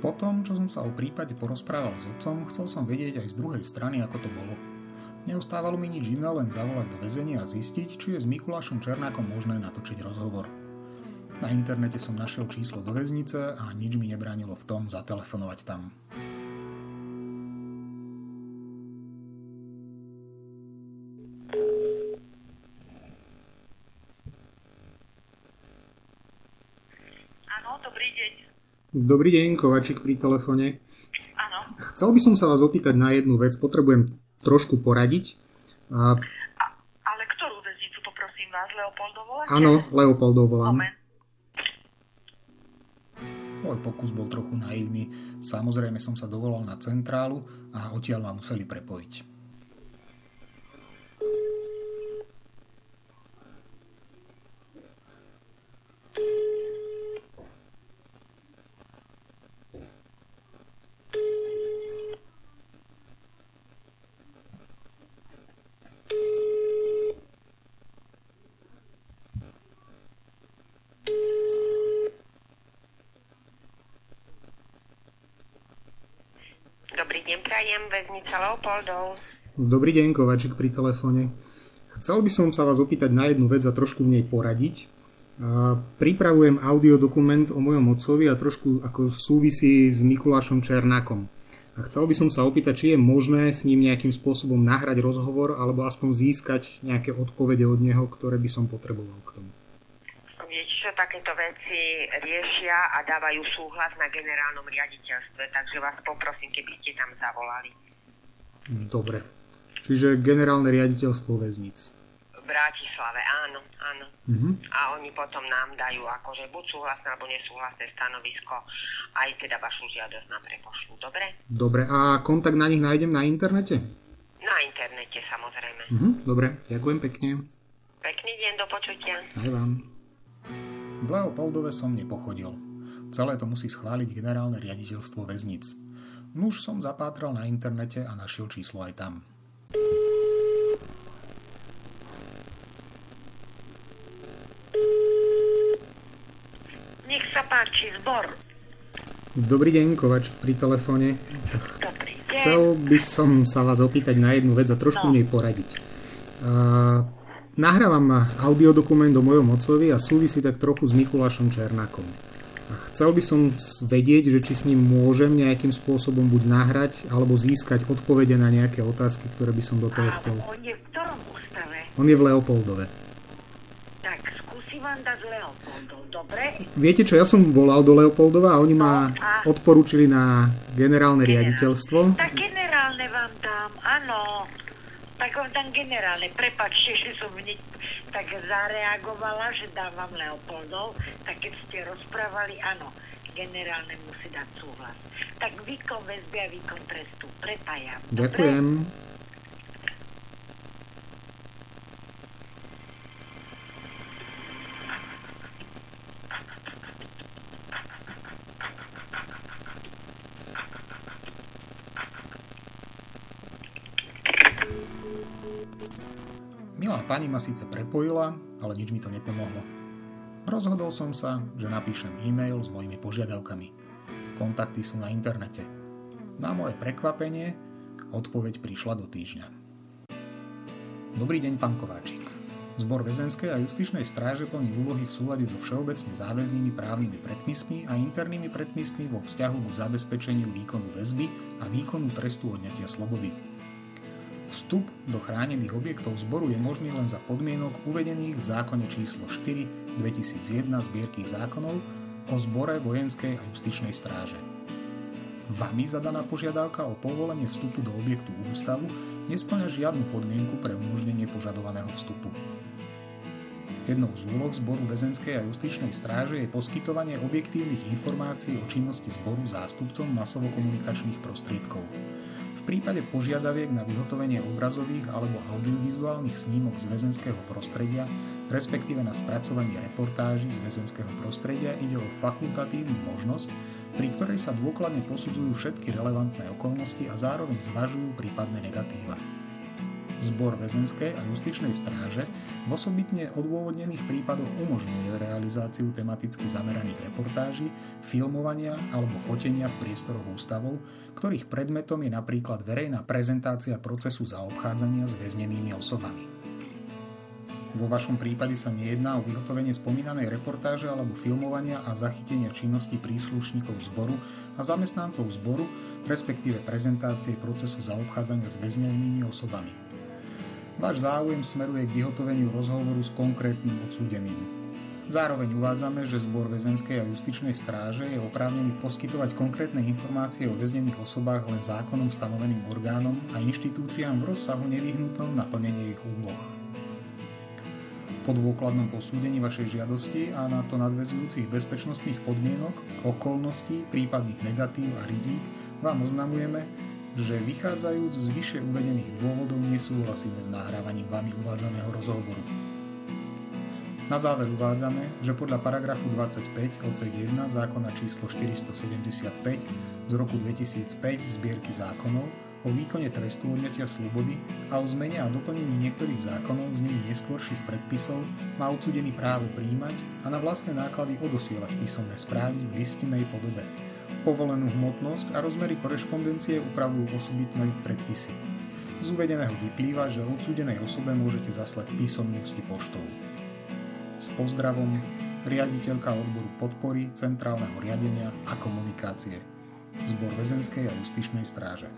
Po tom, čo som sa o prípade porozprával s otcom, chcel som vedieť aj z druhej strany, ako to bolo. Neostávalo mi nič iné, len zavolať do väzenia a zistiť, či je s Mikulášom Černákom možné natočiť rozhovor. Na internete som našiel číslo do väznice a nič mi nebránilo v tom zatelefonovať tam. Áno, dobrý deň. Dobrý deň, Kovačik pri telefone. Áno. Chcel by som sa vás opýtať na jednu vec, potrebujem trošku poradiť. A, A, ale ktorú väznicu poprosím vás, Leopoldovo? áno, Leopoldov volám. Moment. Môj pokus bol trochu naivný. Samozrejme som sa dovolal na centrálu a odtiaľ ma museli prepojiť. Dobrý deň, prajem, väznica Leopoldov. Dobrý deň, Kovačik pri telefóne. Chcel by som sa vás opýtať na jednu vec a trošku v nej poradiť. Pripravujem audiodokument o mojom otcovi a trošku ako súvisí s Mikulášom Černákom. A chcel by som sa opýtať, či je možné s ním nejakým spôsobom nahrať rozhovor alebo aspoň získať nejaké odpovede od neho, ktoré by som potreboval k tomu. Čo takéto veci riešia a dávajú súhlas na generálnom riaditeľstve, takže vás poprosím, keby ste tam zavolali. Dobre. Čiže generálne riaditeľstvo väznic. V Bratislave, áno, áno. Mhm. A oni potom nám dajú akože buď súhlasné alebo nesúhlasné stanovisko, aj teda vašu žiadosť nám prepošľú. Dobre? Dobre, a kontakt na nich nájdem na internete? Na internete samozrejme. Mhm. Dobre, ďakujem pekne. Pekný deň, do počutia. Aj vám. V Leopoldove som nepochodil. Celé to musí schváliť generálne riaditeľstvo väznic. Nuž som zapátral na internete a našiel číslo aj tam. Nech sa páči, zbor. Dobrý deň, Kovač, pri telefóne. Dobrý deň. Chcel by som sa vás opýtať na jednu vec a trošku No. nej poradiť. Uh, nahrávam audiodokument o mojom otcovi a súvisí tak trochu s Mikulášom Černákom. A chcel by som vedieť, že či s ním môžem nejakým spôsobom buď nahrať alebo získať odpovede na nejaké otázky, ktoré by som do toho chcel. On je v ktorom ústave? On je v Leopoldove. Tak, skúsim vám dať Leopoldov, dobre? Viete čo, ja som volal do Leopoldova a oni ma No, a- odporúčili na generálne riaditeľstvo. Tak generálne vám dám, áno. Tak vám dám generálne. Prepačte, že som hneď tak zareagovala, že dám vám Leopoldov. Tak keď ste rozprávali, áno, generálne musí dať súhlas. Tak výkon väzby a výkon trestu. Prepájam. dobre? Milá pani ma síce prepojila, ale nič mi to nepomohlo. Rozhodol som sa, že napíšem e-mail s mojimi požiadavkami. Kontakty sú na internete. Na moje prekvapenie odpoveď prišla do týždňa. Dobrý deň, pán Kováčik. Zbor väzenskej a justičnej stráže plní úlohy v súlade so všeobecne záväznými právnymi predpismi a internými predpismi vo vzťahu k zabezpečeniu výkonu väzby a výkonu trestu odňatia slobody. Vstup do chránených objektov zboru je možný len za podmienok uvedených v zákone číslo 4 2001 zbierky zákonov o zbore vojenskej a justičnej stráže. Vami zadaná požiadavka o povolenie vstupu do objektu ústavu nesplňa žiadnu podmienku pre umožnenie požadovaného vstupu. Jednou z úloh zboru väzenskej a justičnej stráže je poskytovanie objektívnych informácií o činnosti zboru zástupcom masovo-komunikačných prostriedkov. V prípade požiadaviek na vyhotovenie obrazových alebo audiovizuálnych snímok z väzenského prostredia, respektíve na spracovanie reportáží z väzenského prostredia ide o fakultatívnu možnosť, pri ktorej sa dôkladne posudzujú všetky relevantné okolnosti a zároveň zvažujú prípadné negatíva. Zbor väzenskej a justičnej stráže v osobitne odôvodnených prípadoch umožňuje realizáciu tematicky zameraných reportáží, filmovania alebo fotenia v priestoroch ústavov, ktorých predmetom je napríklad verejná prezentácia procesu zaobchádzania s väznenými osobami. Vo vašom prípade sa nejedná o vyhotovenie spomínanej reportáže alebo filmovania a zachytenia činnosti príslušníkov zboru a zamestnancov zboru, respektíve prezentácie procesu zaobchádzania s väznenými osobami. Váš záujem smeruje k vyhotoveniu rozhovoru s konkrétnym odsúdeným. Zároveň uvádzame, že zbor väzenskej a justičnej stráže je oprávnený poskytovať konkrétne informácie o väznených osobách len zákonom stanoveným orgánom a inštitúciám v rozsahu nevyhnutnom na plnenie ich úloh. Po dôkladnom posúdení vašej žiadosti a na to nadvezujúcich bezpečnostných podmienok, okolností, prípadných negatív a rizík vám oznamujeme, že vychádzajúc z vyše uvedených dôvodov nesúhlasíme s nahrávaním vami uvádzaného rozhovoru. Na záver uvádzame, že podľa paragrafu 25 odsek 1 zákona číslo 475 z roku 2005 zbierky zákonov o výkone trestu odňatia slobody a o zmene a doplnení niektorých zákonov z nich neskôrších predpisov má odsudený právo príjmať a na vlastné náklady odosielať písomné správy v listinnej podobe Povolenú hmotnosť a rozmery korešpondencie upravujú osobitné predpisy. Z uvedeného vyplýva, že odsúdenej osobe môžete zaslať písomnosti poštou. S pozdravom, riaditeľka odboru podpory, centrálneho riadenia a komunikácie. Zbor väzenskej a justičnej stráže.